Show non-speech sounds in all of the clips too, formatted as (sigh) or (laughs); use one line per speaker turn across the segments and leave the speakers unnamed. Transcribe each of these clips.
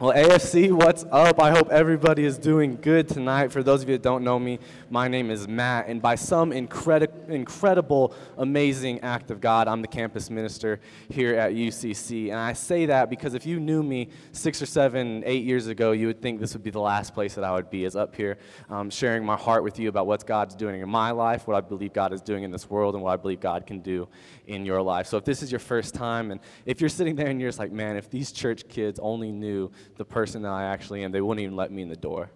Well, AFC, what's up? I hope everybody is doing good tonight. For those of you that don't know me, my name is Matt, and by some incredi- incredible, amazing act of God, I'm the campus minister here at UCC. And I say that because if you knew me six or seven, eight years ago, you would think this would be the last place that I would be, is up here um, sharing my heart with you about what God's doing in my life, what I believe God is doing in this world, and what I believe God can do in your life. So if this is your first time, and if you're sitting there and you're just like, man, if these church kids only knew the person that I actually am, they wouldn't even let me in the door.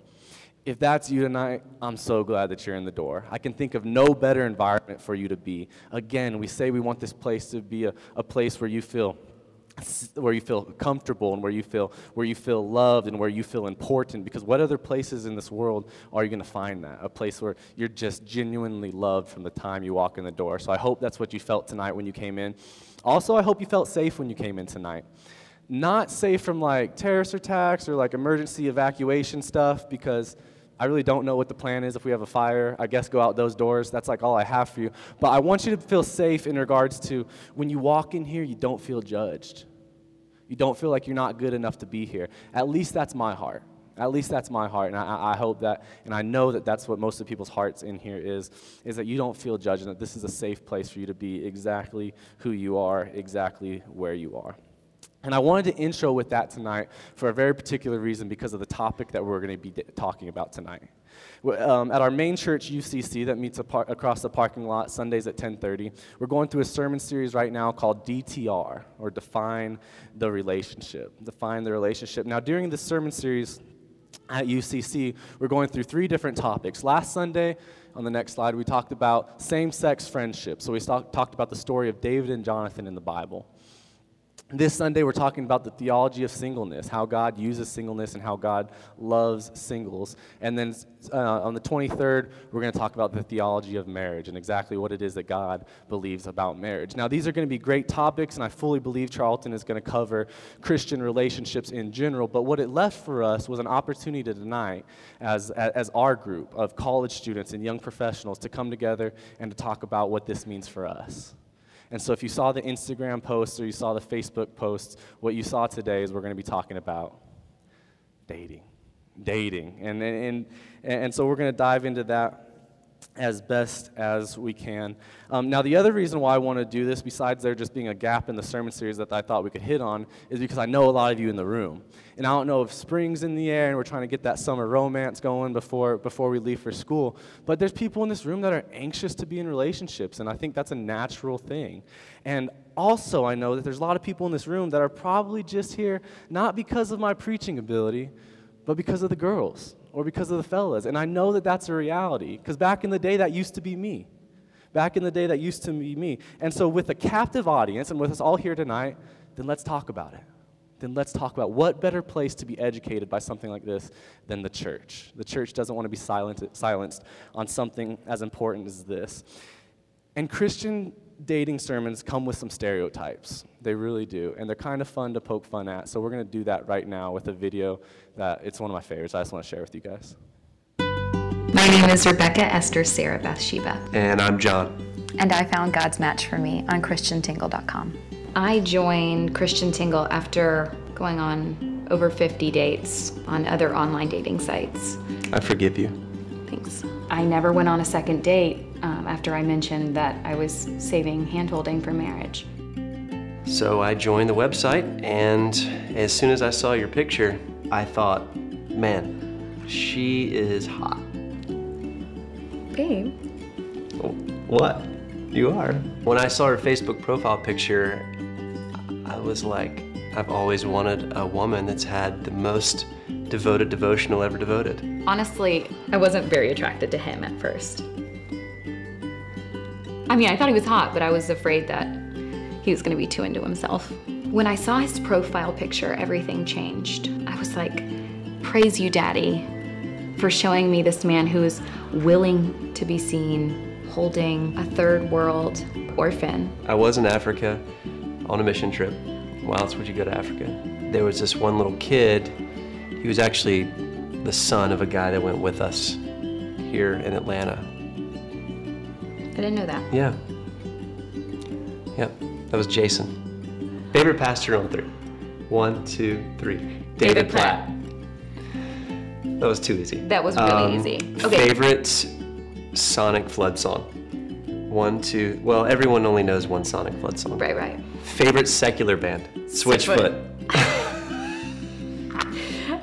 If that's you tonight, I'm so glad that you're in the door. I can think of no better environment for you to be. Again, we say we want this place to be a, a place where you feel where you feel comfortable and where you feel where you feel loved and where you feel important because what other places in this world are you going to find that a place where you're just genuinely loved from the time you walk in the door so i hope that's what you felt tonight when you came in also i hope you felt safe when you came in tonight not safe from like terrorist attacks or like emergency evacuation stuff because I really don't know what the plan is if we have a fire. I guess go out those doors. That's like all I have for you. But I want you to feel safe in regards to when you walk in here, you don't feel judged. You don't feel like you're not good enough to be here. At least that's my heart. At least that's my heart, and I, I, hope that, and I know that that's what most of people's hearts in here is, is that you don't feel judged, and that this is a safe place for you to be exactly who you are, exactly where you are. And I wanted to intro with that tonight for a very particular reason because of the topic that we're going to be talking about tonight. Um, at our main church, UCC, that meets par- across the parking lot Sundays at 10:30, we're going through a sermon series right now called DTR, or Define the Relationship. Define the relationship. Now, during this sermon series at UCC, we're going through three different topics. Last Sunday, on the next slide, we talked about same-sex friendship. So we talked about the story of David and Jonathan in the Bible. This Sunday, we're talking about the theology of singleness, how God uses singleness and how God loves singles. And then uh, on the 23rd, we're going to talk about the theology of marriage and exactly what it is that God believes about marriage. Now, these are going to be great topics, and I fully believe Charlton is going to cover Christian relationships in general. But what it left for us was an opportunity tonight, as, as our group of college students and young professionals, to come together and to talk about what this means for us. And so if you saw the Instagram posts or you saw the Facebook posts, what you saw today is we're going to be talking about dating. Dating. And, and, and, and so we're going to dive into that as best as we can. Um, now, the other reason why I want to do this, besides there just being a gap in the sermon series that I thought we could hit on, is because I know a lot of you in the room. And I don't know if spring's in the air and we're trying to get that summer romance going before, before we leave for school, but there's people in this room that are anxious to be in relationships, and I think that's a natural thing. And also, I know that there's a lot of people in this room that are probably just here not because of my preaching ability, but because of the girls or because of the fellas. And I know that that's a reality because back in the day, that used to be me. Back in the day, that used to be me. And so, with a captive audience and with us all here tonight, then let's talk about it. Then let's talk about what better place to be educated by something like this than the church. The church doesn't want to be silent, silenced on something as important as this. And Christian dating sermons come with some stereotypes. They really do. And they're kind of fun to poke fun at. So we're going to do that right now with a video that it's one of my favorites. I just want to share with you guys.
My name is Rebecca Esther Sarah Bathsheba.
And I'm John.
And I found God's match for me on ChristianTingle.com.
I joined Christian Tingle after going on over 50 dates on other online dating sites.
I forgive you.
Thanks. I never went on a second date after I mentioned that I was saving handholding for marriage.
So I joined the website, and as soon as I saw your picture, I thought, man, she is hot.
Babe.
What? You are. When I saw her Facebook profile picture, I was like, I've always wanted a woman that's had the most devoted devotional ever devoted.
Honestly, I wasn't very attracted to him at first. I mean, I thought he was hot, but I was afraid that he was to be too into himself. When I saw his profile picture, everything changed. I was like, Praise you, Daddy, for showing me this man who is willing to be seen holding a third world orphan.
I was in Africa on a mission trip. Why else would you go to Africa? There was this one little kid. He was actually the son of a guy that went with us here in Atlanta.
I didn't know that.
Yeah. Yep, that was Jason. Favorite pastor on through? One, two, three. David,
David
Platt.
Platt.
That was too easy.
That was really easy. Okay.
Favorite Sonic Flood song? One, two. Well, everyone only knows one Sonic Flood song.
Right, right.
Favorite secular band? Switchfoot.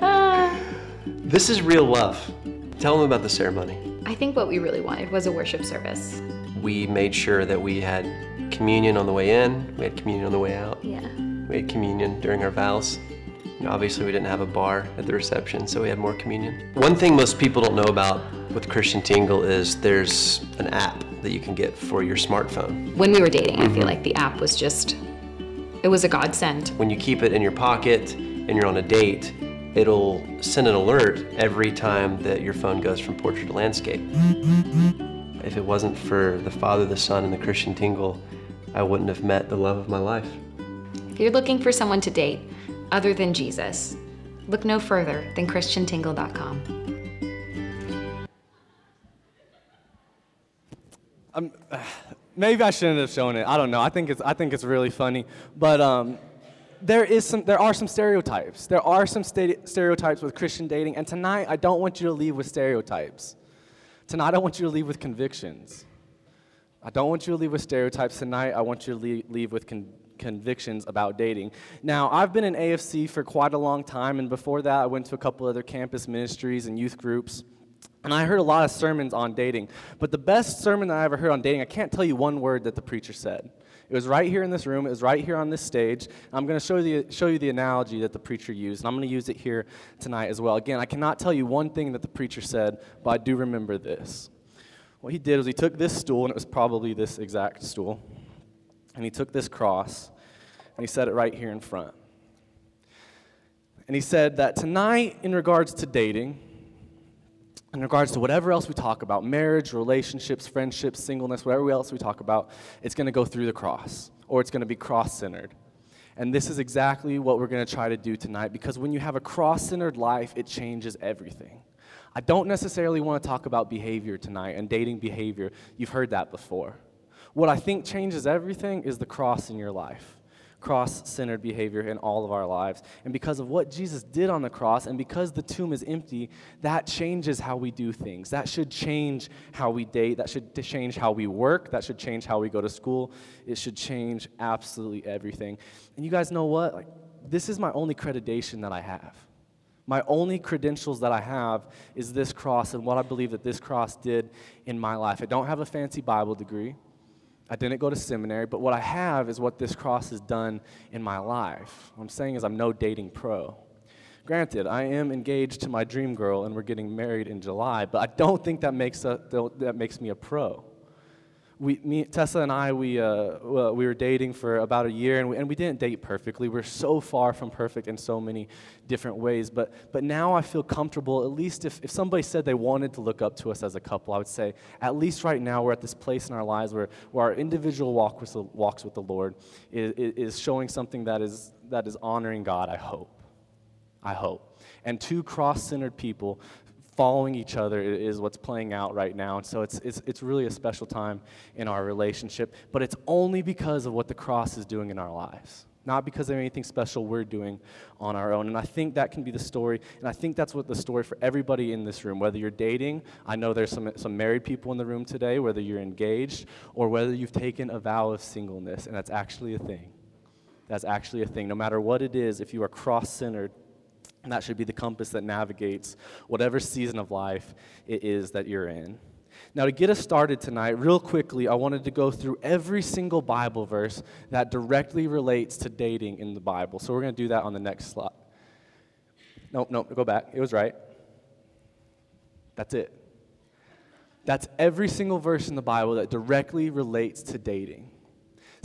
Uh, (laughs) (laughs)
This is real love. Tell them about the ceremony.
I think what we really wanted was a worship service.
We made sure that we had communion on the way in, we had communion on the way out,
Yeah.
we had communion during our vows. Obviously, we didn't have a bar at the reception, so we had more communion. One thing most people don't know about with Christian Tingle is there's an app that you can get for your smartphone.
When we were dating, I feel mm-hmm. like the app was just, it was a godsend.
When you keep it in your pocket and you're on a date, it'll send an alert every time that your phone goes from portrait to landscape. If it wasn't for the Father, the Son, and the Christian Tingle, I wouldn't have met the love of my life.
If you're looking for someone to date other than Jesus, look no further than ChristianTingle.com.
Maybe I shouldn't have shown it. I don't know. I think it's I think it's really funny, but um, there is some there are some stereotypes. There are some sta- stereotypes with Christian dating, and tonight I don't want you to leave with stereotypes. Tonight I want you to leave with convictions. I don't want you to leave with stereotypes tonight. I want you to leave, with con- convictions about dating. Now, I've been in AFC for quite a long time, and before that, I went to a couple other campus ministries and youth groups. And I heard a lot of sermons on dating. But the best sermon that I ever heard on dating, I can't tell you one word that the preacher said. It was right here in this room, it was right here on this stage. I'm going to show you, show you the analogy that the preacher used, and I'm going to use it here tonight as well. Again, I cannot tell you one thing that the preacher said, but I do remember this. What he did was he took this stool, and it was probably this exact stool, and he took this cross, and he set it right here in front. And he said that tonight, in regards to dating, in regards to whatever else we talk about marriage, relationships, friendships, singleness, whatever else we talk about it's going to go through the cross, or it's going to be cross centered. And this is exactly what we're going to try to do tonight because when you have a cross centered life, it changes everything. I don't necessarily want to talk about behavior tonight and dating behavior. You've heard that before. What I think changes everything is the cross in your life cross centered behavior in all of our lives. And because of what Jesus did on the cross, and because the tomb is empty, that changes how we do things. That should change how we date. That should change how we work. That should change how we go to school. It should change absolutely everything. And you guys know what? Like, this is my only accreditation that I have. My only credentials that I have is this cross and what I believe that this cross did in my life. I don't have a fancy Bible degree. I didn't go to seminary, but what I have is what this cross has done in my life. What I'm saying is, I'm no dating pro. Granted, I am engaged to my dream girl and we're getting married in July, but I don't think that makes, a, that makes me a pro. We, me, Tessa and I, we, uh, we were dating for about a year, and we, and we didn't date perfectly. We're so far from perfect in so many different ways. But, but now I feel comfortable, at least if, if somebody said they wanted to look up to us as a couple, I would say, at least right now, we're at this place in our lives where, where our individual walk with the, walks with the Lord is, is showing something that is, that is honoring God, I hope. I hope. And two cross centered people following each other is what's playing out right now. And so it's, it's, it's really a special time in our relationship. But it's only because of what the cross is doing in our lives, not because of anything special we're doing on our own. And I think that can be the story. And I think that's what the story for everybody in this room, whether you're dating, I know there's some, some married people in the room today, whether you're engaged, or whether you've taken a vow of singleness. And that's actually a thing. That's actually a thing. No matter what it is, if you are cross centered, and that should be the compass that navigates whatever season of life it is that you're in. Now, to get us started tonight, real quickly, I wanted to go through every single Bible verse that directly relates to dating in the Bible. So we're going to do that on the next slide. Nope, nope, go back. It was right. That's it. That's every single verse in the Bible that directly relates to dating.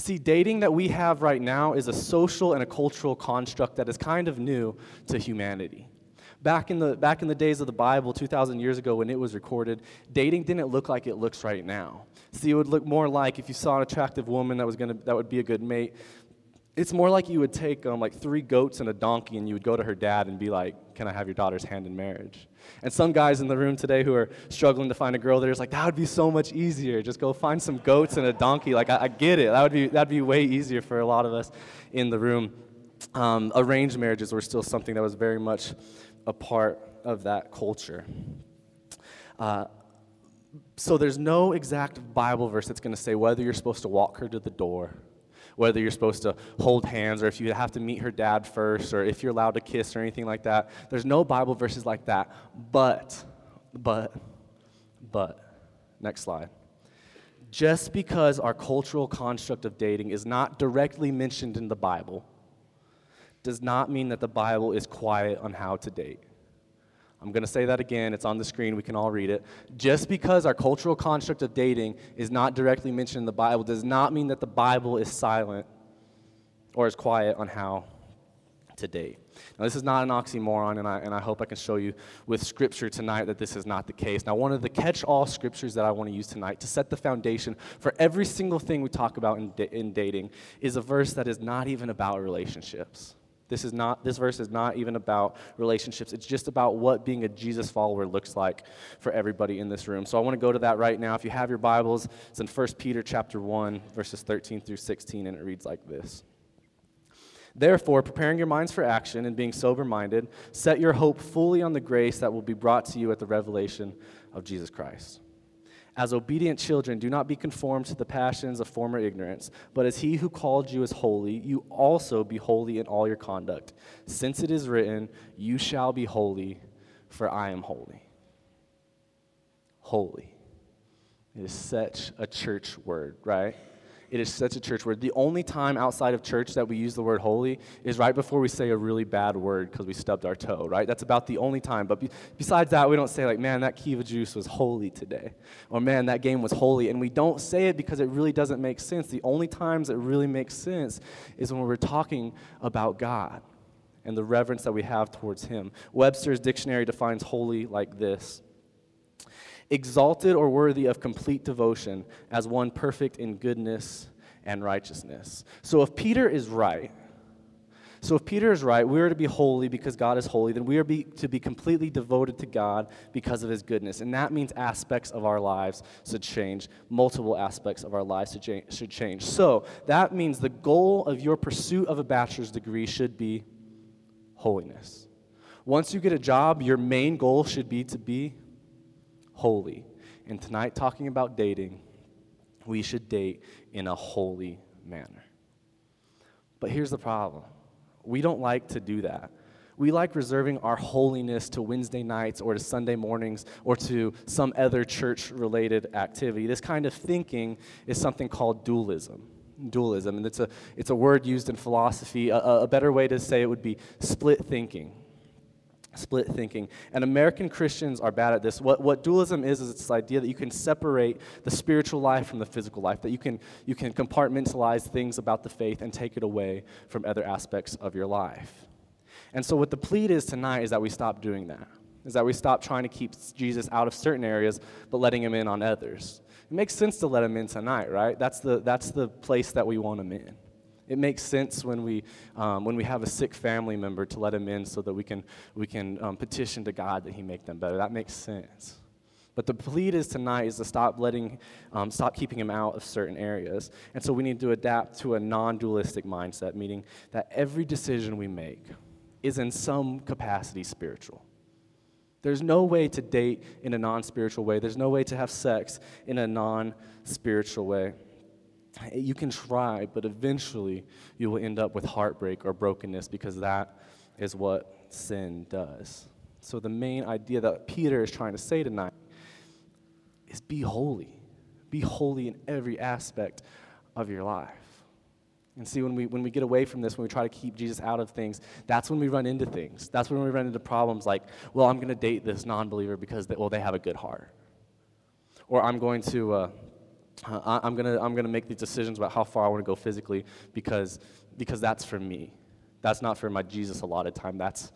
See, dating that we have right now is a social and a cultural construct that is kind of new to humanity. Back in the, back in the days of the Bible, 2,000 years ago when it was recorded, dating didn't look like it looks right now. See, it would look more like if you saw an attractive woman that, was gonna, that would be a good mate, it's more like you would take um, like three goats and a donkey and you would go to her dad and be like, Can I have your daughter's hand in marriage? And some guys in the room today who are struggling to find a girl, they're just like, That would be so much easier. Just go find some goats and a donkey. Like, I, I get it. That would, be, that'd be way easier for a lot of us in the room. um, arranged marriages were still something that was very much a part of that culture. Uh, so there's no exact Bible verse that's going to say whether you're supposed to walk her to the door, whether you're supposed to hold hands, or if you have to meet her dad first, or if you're allowed to kiss or anything like that. There's no Bible verses like that. But, but, but, next slide. Just because our cultural construct of dating is not directly mentioned in the Bible does not mean that the Bible is quiet on how to date. I'm going to say that again. It's on the screen. We can all read it. Just because our cultural construct of dating is not directly mentioned in the Bible does not mean that the Bible is silent or is quiet on how to date. Now, this is not an oxymoron, and I, and I hope I can show you with Scripture tonight that this is not the case. Now, one of the catch all Scriptures that I want to use tonight to set the foundation for every single thing we talk about in, in dating is a verse that is not even about relationships. This is not this verse is not even about relationships. It's just about what being a Jesus follower looks like for everybody in this room. So I want to go to that right now. If you have your Bibles, it's in 1 Peter chapter 1 verses 13 through 16 and it reads like this. Therefore, preparing your minds for action and being sober minded, set your hope fully on the grace that will be brought to you at the revelation of Jesus Christ. As obedient children, do not be conformed to the passions of former ignorance, but as he who called you is holy, you also be holy in all your conduct. Since it is written, You shall be holy, for I am holy. Holy. It is such a church word, right? It is such a church word. The only time outside of church that we use the word holy is right before we say a really bad word because we stubbed our toe, right? That's about the only time. But be, besides that, we don't say, like, man, that Keva Juice was holy today. Or, man, that game was holy. And we don't say it because it really doesn't make sense. The only times it really makes sense is when we're talking about God and the reverence that we have towards Him. Webster's dictionary defines holy like this exalted or worthy of complete devotion as one perfect in goodness and righteousness. So if Peter is right, so if Peter is right, we are to be holy because God is holy, then we are be, to be completely devoted to God because of his goodness. And that means aspects of our lives should change. Multiple aspects of our lives should change. So that means the goal of your pursuit of a bachelor's degree should be holiness. Once you get a job, your main goal should be to be holy. And tonight, talking about dating, we should date in a holy manner. But here's the problem we don't like to do that. We like reserving our holiness to Wednesday nights or to Sunday mornings or to some other church related activity. This kind of thinking is something called dualism. Dualism, and it's a, it's a word used in philosophy. A, a better way to say it would be split thinking split thinking. And American Christians are bad at this. What, what dualism is, is it's this idea that you can separate the spiritual life from the physical life, that you can, you can compartmentalize things about the faith and take it away from other aspects of your life. And so, what the plea is tonight is that we stop doing that, is that we stop trying to keep Jesus out of certain areas, but letting him in on others. It makes sense to let him in tonight, right? That's the, that's the place that we want him in. It makes sense when we, um, when we have a sick family member to let him in so that we can, we can um, petition to God that he make them better. That makes sense. But the plea is tonight is to stop letting, um, stop keeping him out of certain areas. And so we need to adapt to a non dualistic mindset, meaning that every decision we make is in some capacity spiritual. There's no way to date in a non spiritual way, there's no way to have sex in a non spiritual way. You can try, but eventually you will end up with heartbreak or brokenness because that is what sin does. So, the main idea that Peter is trying to say tonight is be holy. Be holy in every aspect of your life. And see, when we, when we get away from this, when we try to keep Jesus out of things, that's when we run into things. That's when we run into problems like, well, I'm going to date this non believer because, they, well, they have a good heart. Or I'm going to. Uh, uh, I'm gonna I'm gonna make these decisions about how far I want to go physically because because that's for me. That's not for my Jesus a lot of time. That's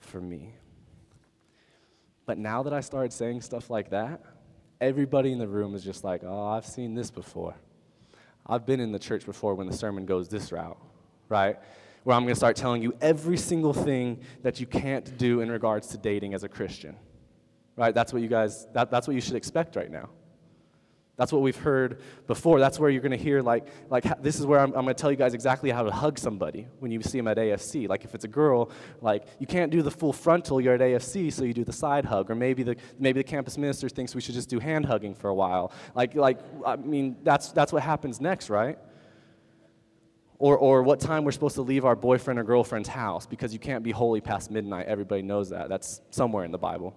for me. But now that I started saying stuff like that, everybody in the room is just like, oh, I've seen this before. I've been in the church before when the sermon goes this route, right? Where I'm going to start telling you every single thing that you can't do in regards to dating as a Christian, right? That's what you guys, that, that's what you should expect right now. That's what we've heard before. That's where you're going to hear, like, like this is where I'm, I'm going to tell you guys exactly how to hug somebody when you see them at AFC. Like, if it's a girl, like, you can't do the full frontal, you're at AFC, so you do the side hug. Or maybe the, maybe the campus minister thinks we should just do hand hugging for a while. Like, like I mean, that's, that's what happens next, right? Or, or what time we're supposed to leave our boyfriend or girlfriend's house because you can't be holy past midnight. Everybody knows that. That's somewhere in the Bible.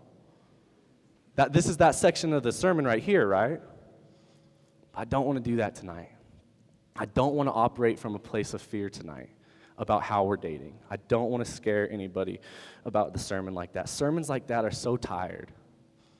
That, this is that section of the sermon right here, right? I don't want to do that tonight. I don't want to operate from a place of fear tonight about how we're dating. I don't want to scare anybody about the sermon like that. Sermons like that are so tired.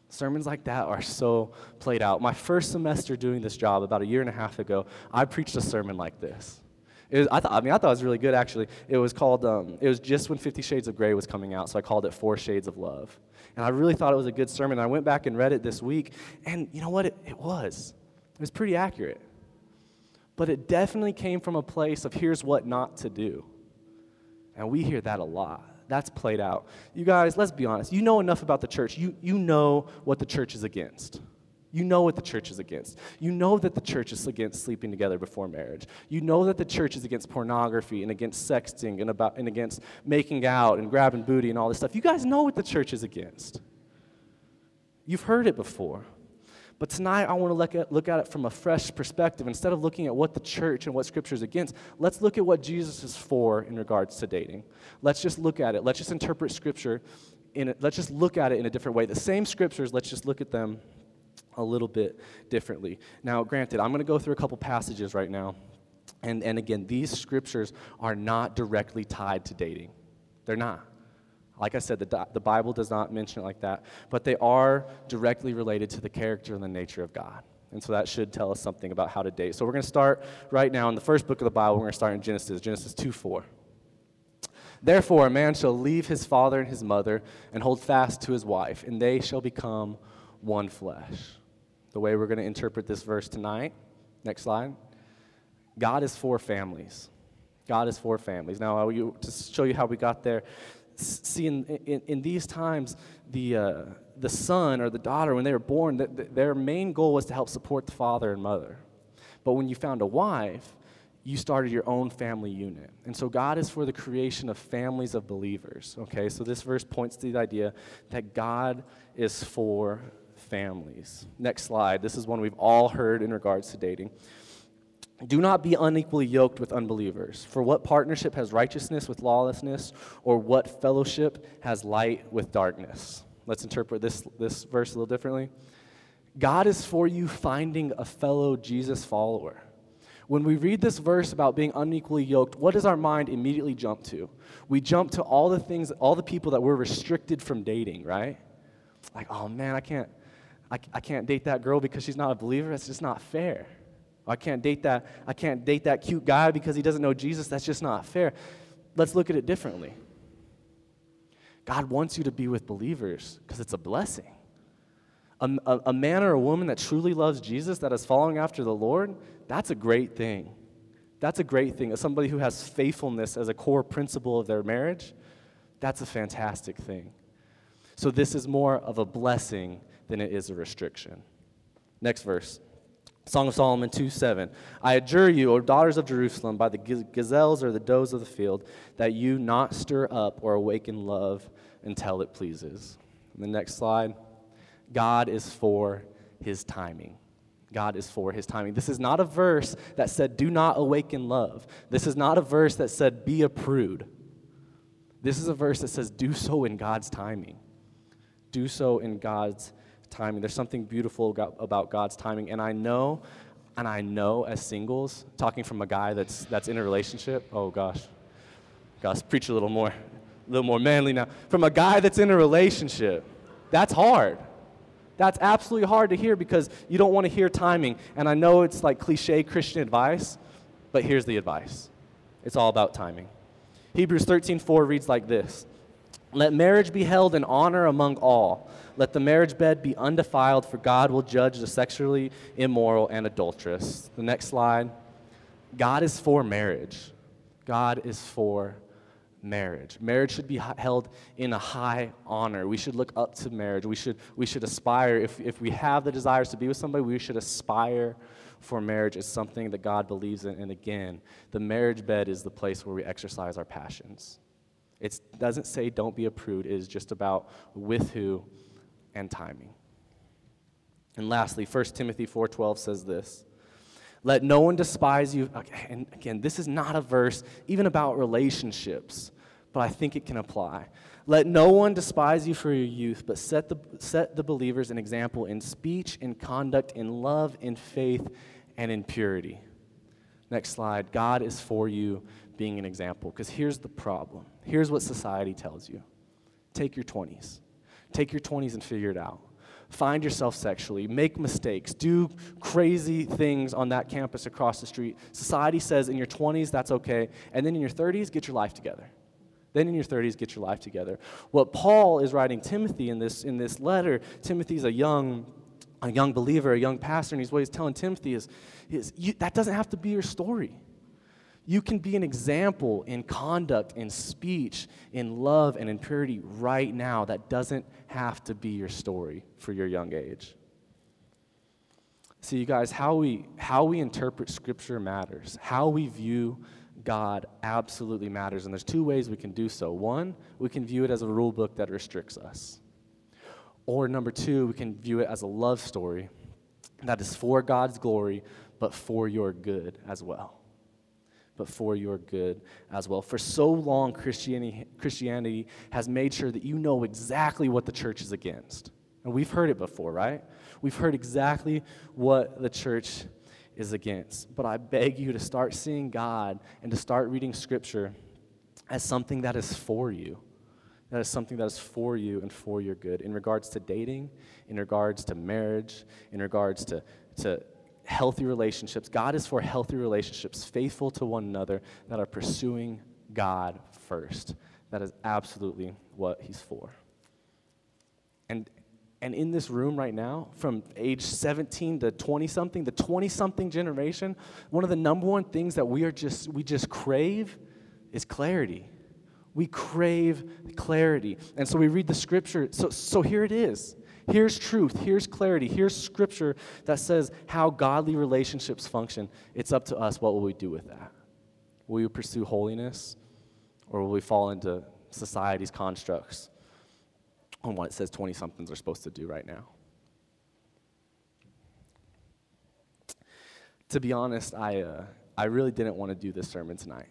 Sermons like that are so played out. My first semester doing this job, about a year and a half ago, I preached a sermon like this. It Was, I, thought, I mean, I thought it was really good, actually. It was called, um, it was just when Fifty Shades of Grey was coming out, so I called it Four Shades of Love. And I really thought it was a good sermon. I went back and read it this week, and you know what? It, it was. It was pretty accurate. But it definitely came from a place of here's what not to do. And we hear that a lot. That's played out. You guys, let's be honest. You know enough about the church. You, you know what the church is against. You know what the church is against. You know that the church is against sleeping together before marriage. You know that the church is against pornography and against sexting and, about, and against making out and grabbing booty and all this stuff. You guys know what the church is against. You've heard it before. But tonight, I want to look at, look at it from a fresh perspective. Instead of looking at what the church and what Scripture is against, let's look at what Jesus is for in regards to dating. Let's just look at it. Let's just interpret Scripture. In a, let's just look at it in a different way. The same Scriptures, let's just look at them a little bit differently. Now, granted, I'm going to go through a couple passages right now. And, and again, these Scriptures are not directly tied to dating. They're not. Like I said, the, the Bible does not mention it like that, but they are directly related to the character and the nature of God. And so that should tell us something about how to date. So we're going to start right now in the first book of the Bible. We're going to start in Genesis, Genesis 2 4. Therefore, a man shall leave his father and his mother and hold fast to his wife, and they shall become one flesh. The way we're going to interpret this verse tonight, next slide. God is for families. God is for families. Now, to show you how we got there, see in, in, in, these times the, uh, the son or the daughter when they were born the, the, their main goal was to help support the father and mother. But when you found a wife you started your own family unit. And so god is for the creation of families of believers okay? So this verse points to the idea that god is for families. Next slide. This is one we've all heard in regards to dating do not be unequally yoked with unbelievers. For what partnership has righteousness with lawlessness, or what fellowship has light with darkness? Let's interpret this, this verse a little differently. God is for you finding a fellow Jesus follower. When we read this verse about being unequally yoked, what does our mind immediately jump to? We jump to all the things, all the people that we're restricted from dating, right? Like, oh man, I can't, I, I can't date that girl because she's not a believer. It's just not fair. I can't date that. I can't date that cute guy because he doesn't know Jesus. That's just not fair. Let's look at it differently. God wants you to be with believers because it's a blessing. A, a, a, man or a woman that truly loves Jesus, that is following after the Lord, that's a great thing. That's a great thing. As somebody who has faithfulness as a core principle of their marriage, that's a fantastic thing. So, this is more of a blessing than it is a restriction. Next verse. Song of Solomon 2 7. I adjure you, O daughters of Jerusalem, by the gazelles or the does of the field, that you not stir up or awaken love until it pleases. And the next slide. God is for his timing. God is for his timing. This is not a verse that said, do not awaken love. This is not a verse that said, be a prude. This is a verse that says, do so in God's timing. Do so in God's timing. There's something beautiful about God's timing. And I know, and I know as singles, talking from a guy that's, that's in a relationship, oh gosh, gosh, preach a little more, a little more manly now. From a guy that's in a relationship, that's hard. That's absolutely hard to hear because you don't want to hear timing. And I know it's like cliche Christian advice, but here's the advice it's all about timing. Hebrews 13:4 reads like this Let marriage be held in honor among all let the marriage bed be undefiled, for God will judge the sexually immoral and adulterous. The next slide. God is for marriage. God is for marriage. Marriage should be held in a high honor. We should look up to marriage. We should, we should aspire, if, if we have the desires to be with somebody, we should aspire for marriage as something that God believes in. And again, the marriage bed is the place where we exercise our passions. It doesn't say don't be a prude, it is just about with who and timing. And lastly, 1 Timothy 4:12 says this. Let no one despise you. And again, this is not a verse even about relationships, but I think it can apply. Let no one despise you for your youth, but set the, set the believers an example in speech, in conduct, in love, in faith, and in purity. Next slide. God is for you being an example. Because here's the problem. Here's what society tells you take your 20s. Take your 20s and figure it out find yourself sexually, make mistakes, do crazy things on that campus across the street. Society says in your 20s, that's okay. And then in your 30s, get your life together. Then in your 30s, get your life together. What Paul is writing Timothy in this, in this letter, Timothy's a young, a young believer, a young pastor, and he's, what he's telling Timothy is, is you, that doesn't have to be your story. You can be an example in conduct, in speech, in love, and in purity right now. That doesn't have to be your story for your young age. See, you guys, how we, how we interpret Scripture matters. How we view God absolutely matters. And there's two ways we can do so. One, we can view it as a rule book that restricts us. Or number two, we can view it as a love story that is for God's glory, but for your good as well but for your good as well. For so long, Christianity, Christianity has made sure that you know exactly what the church is against. And we've heard it before, right? We've heard exactly what the church is against. But I beg you to start seeing God and to start reading Scripture as something that is for you. That is something that is for you and for your good in regards to dating, in regards to marriage, in regards to, to healthy relationships. God is for healthy relationships, faithful to one another, that are pursuing God first. That is absolutely what He's for. And, and in this room right now, from age 17 to 20 something, the 20 something generation, one of the number one things that we are just, we just crave is clarity. We crave clarity. And so we read the scripture. So, so here it is. Here's truth, here's clarity, here's scripture that says how godly relationships function. It's up to us. What will we do with that? Will we pursue holiness or will we fall into society's constructs on what it says 20 somethings are supposed to do right now? To be honest, I, uh, I really didn't want to do this sermon tonight.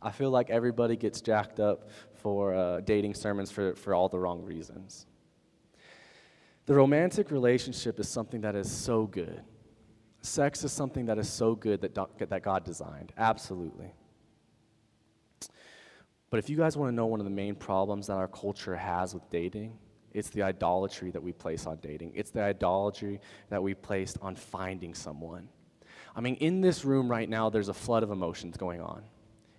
I feel like everybody gets jacked up for uh, dating sermons for, for all the wrong reasons. The romantic relationship is something that is so good. Sex is something that is so good that, that God designed. Absolutely. But if you guys want to know one of the main problems that our culture has with dating, it's the idolatry that we place on dating. It's the idolatry that we placed on finding someone. I mean, in this room right now, there's a flood of emotions going on.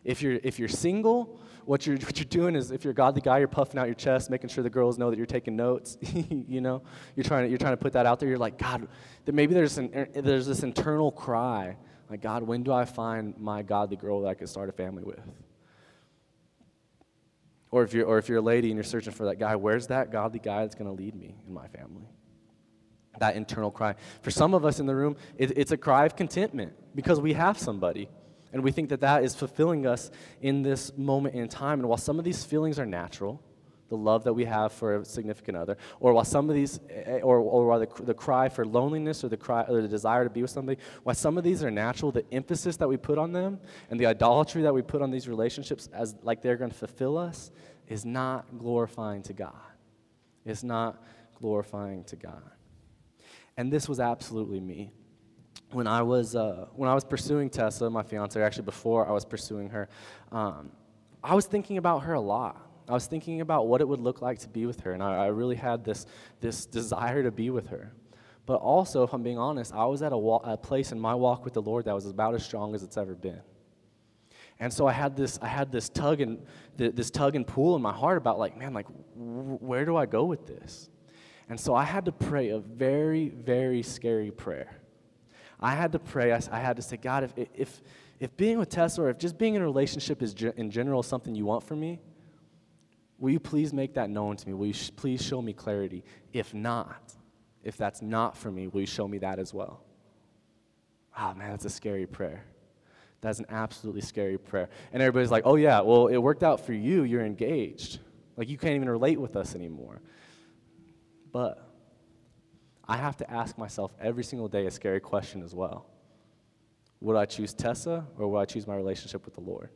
If you're, if you're single, what you're, (laughs) what you're doing is if you're a godly guy, you're puffing out your chest, making sure the girls know that you're taking notes. (laughs) you know, you're trying, to, you're trying to put that out there. You're like, God, maybe there's, an, er, there's this internal cry, like, God, when do I find my godly girl that I can start a family with? Or if, you're, or if you're a lady and you're searching for that guy, where's that godly guy that's going to lead me in my family? That internal cry. For some of us in the room, it, it's a cry of contentment because we have somebody. And we think that that is fulfilling us in this moment in time. And while some of these feelings are natural, the love that we have for a significant other, or while some of these, eh, or, or while the, the cry for loneliness or the cry or the desire to be with somebody, while some of these are natural, the emphasis that we put on them and the idolatry that we put on these relationships as like they're going to fulfill us is not glorifying to God. It's not glorifying to God. And this was absolutely me when I was uh, when I was pursuing Tessa, my fiance, actually before I was pursuing her, um, I was thinking about her a lot. I was thinking about what it would look like to be with her, and I, I, really had this this desire to be with her. But also, if I'm being honest, I was at a, wa- a place in my walk with the Lord that was about as strong as it's ever been. And so I had this I had this tug and th- this tug and pull in my heart about like, man, like where do I go with this? And so I had to pray a very very scary prayer. I had to pray. I, I had to say, God, if, if, If being with Tessa or if just being in a relationship is ge- in general something you want from me, will you please make that known to me? Will you sh- please show me clarity? If not, if that's not for me, will you show me that as well? Ah, man, that's a scary prayer. That's an absolutely scary prayer. And everybody's like, oh, yeah, well, it worked out for you. You're engaged. Like, you can't even relate with us anymore. But I have to ask myself every single day a scary question as well. Would I choose Tessa or would I choose my relationship with the Lord?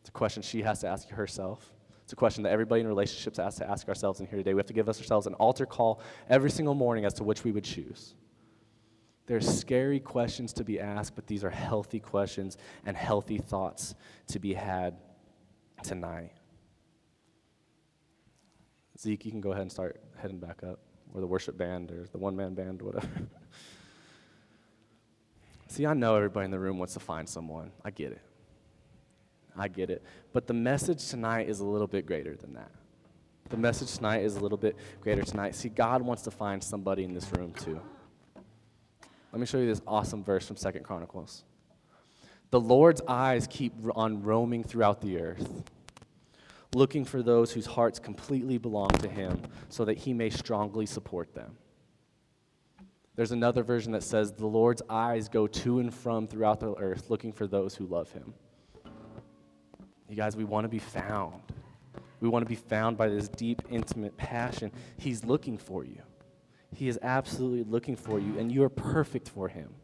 It's a question she has to ask herself. It's a question that everybody in relationships has to ask ourselves in here today. We have to give ourselves an altar call every single morning as to which we would choose. There's scary questions to be asked, but these are healthy questions and healthy thoughts to be had tonight. Zeke, you can go ahead and start heading back up, or the worship band, or the one man band, whatever. (laughs) See, I know everybody in the room wants to find someone. I get it. I get it. But the message tonight is a little bit greater than that. The message tonight is a little bit greater tonight. See, God wants to find somebody in this room too. Let me show you this awesome verse from Second Chronicles. The Lord's eyes keep on roaming throughout the earth, looking for those whose hearts completely belong to Him, so that He may strongly support them. There's another version that says, The Lord's eyes go to and from throughout the earth, looking for those who love Him. You guys, we want to be found. We want to be found by this deep, intimate passion. He's looking for you. He is absolutely looking for you, and you are perfect for Him.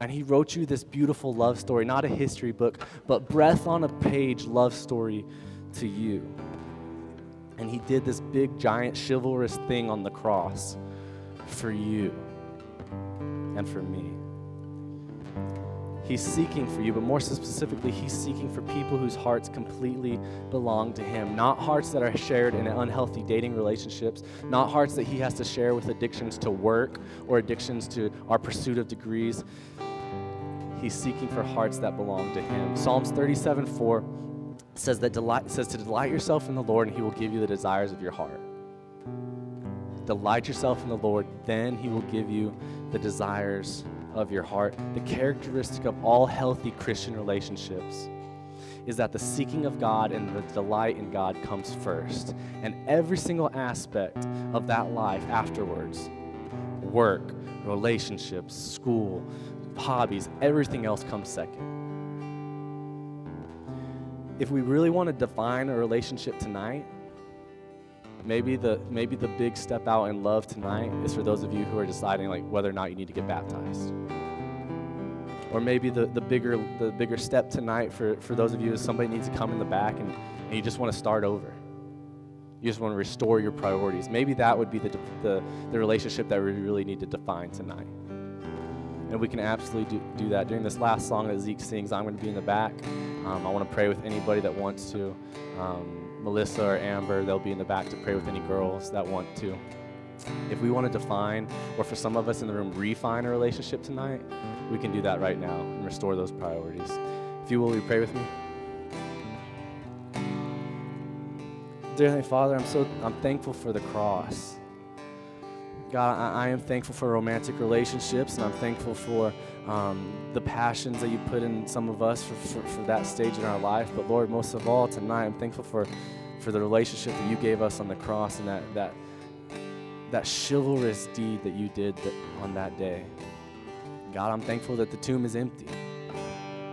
And He wrote you this beautiful love story, not a history book, but breath on a page love story to you. And He did this big, giant, chivalrous thing on the cross for you and for me. He's seeking for you, but more specifically, He's seeking for people whose hearts completely belong to Him. Not hearts that are shared in unhealthy dating relationships, not hearts that He has to share with addictions to work or addictions to our pursuit of degrees. He's seeking for hearts that belong to Him. Psalms 37 4 says, that delight, says to delight yourself in the Lord, and He will give you the desires of your heart. Delight yourself in the Lord, then He will give you the desires of your heart. The characteristic of all healthy Christian relationships is that the seeking of God and the delight in God comes first. And every single aspect of that life afterwards work, relationships, school, hobbies, everything else comes second. If we really want to define a relationship tonight, maybe the maybe the big step out in love tonight is for those of you who are deciding like whether or not you need to get baptized. Or maybe the, the bigger the bigger step tonight for, for those of you is somebody needs to come in the back and, and you just want to start over. You just want to restore your priorities. Maybe that would be the, the, the relationship that we really need to define tonight and we can absolutely do, do that during this last song that zeke sings i'm going to be in the back um, i want to pray with anybody that wants to um, Melissa or Amber, they'll be in the back to pray with any girls that want to. If we want to define, or for some of us in the room, refine a relationship tonight, we can do that right now and restore those priorities. If you will, you pray with me? Dear Heavenly Father, I'm so I'm thankful for the cross. God, I, I am thankful for romantic relationships, and I'm thankful for um, the passions that you put in some of us for, for, for, that stage in our life. But Lord, most of all, tonight, I'm thankful for, for the relationship that you gave us on the cross and that, that, that chivalrous deed that you did that, on that day. God, I'm thankful that the tomb is empty.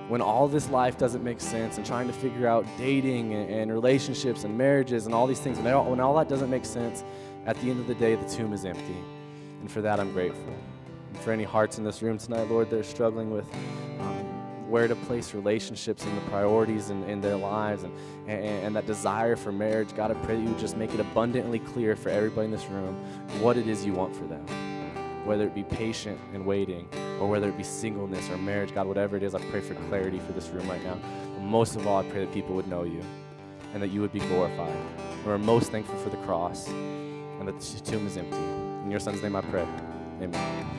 When all this life doesn't make sense and trying to figure out dating and, and relationships and marriages and all these things, when all, when all that doesn't make sense, at the end of the day, the tomb is empty. And for that, I'm grateful And for any hearts in this room tonight, Lord, they're struggling with um, where to place relationships and the priorities in, in their lives and, and, and, that desire for marriage, God, I pray that you just make it abundantly clear for everybody in this room what it is you want for them. Whether it be patient and waiting, or whether it be singleness or marriage, God, whatever it is, I pray for clarity for this room right now. But most of all, I pray that people would know you and that you would be glorified. We're most thankful for the cross and that the tomb is empty. In your son's name I pray. Amen.